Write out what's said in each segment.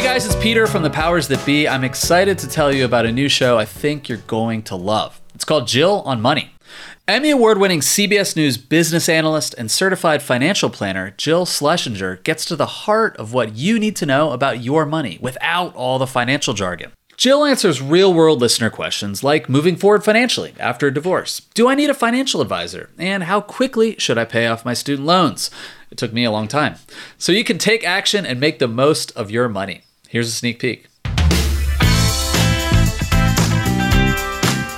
guys, it's Peter from the Powers That Be. I'm excited to tell you about a new show I think you're going to love. It's called Jill on Money. Emmy Award winning CBS News business analyst and certified financial planner Jill Schlesinger gets to the heart of what you need to know about your money without all the financial jargon. Jill answers real world listener questions like moving forward financially after a divorce. Do I need a financial advisor? And how quickly should I pay off my student loans? It took me a long time. So you can take action and make the most of your money. Here's a sneak peek.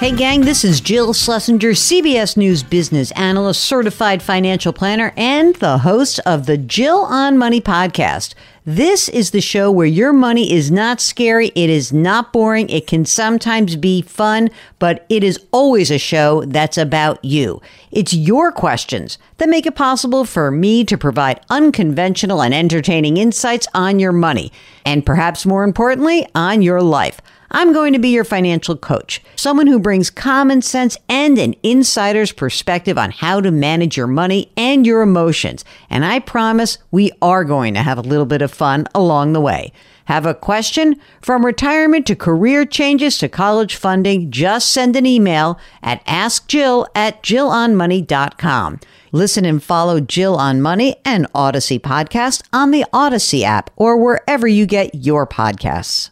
Hey, gang, this is Jill Schlesinger, CBS News business analyst, certified financial planner, and the host of the Jill on Money podcast. This is the show where your money is not scary, it is not boring, it can sometimes be fun, but it is always a show that's about you. It's your questions that make it possible for me to provide unconventional and entertaining insights on your money, and perhaps more importantly, on your life. I'm going to be your financial coach, someone who brings common sense and an insider's perspective on how to manage your money and your emotions. And I promise we are going to have a little bit of fun along the way. Have a question? From retirement to career changes to college funding, just send an email at askjill at jillonmoney.com. Listen and follow Jill on Money and Audacy podcast on the Audacy app or wherever you get your podcasts.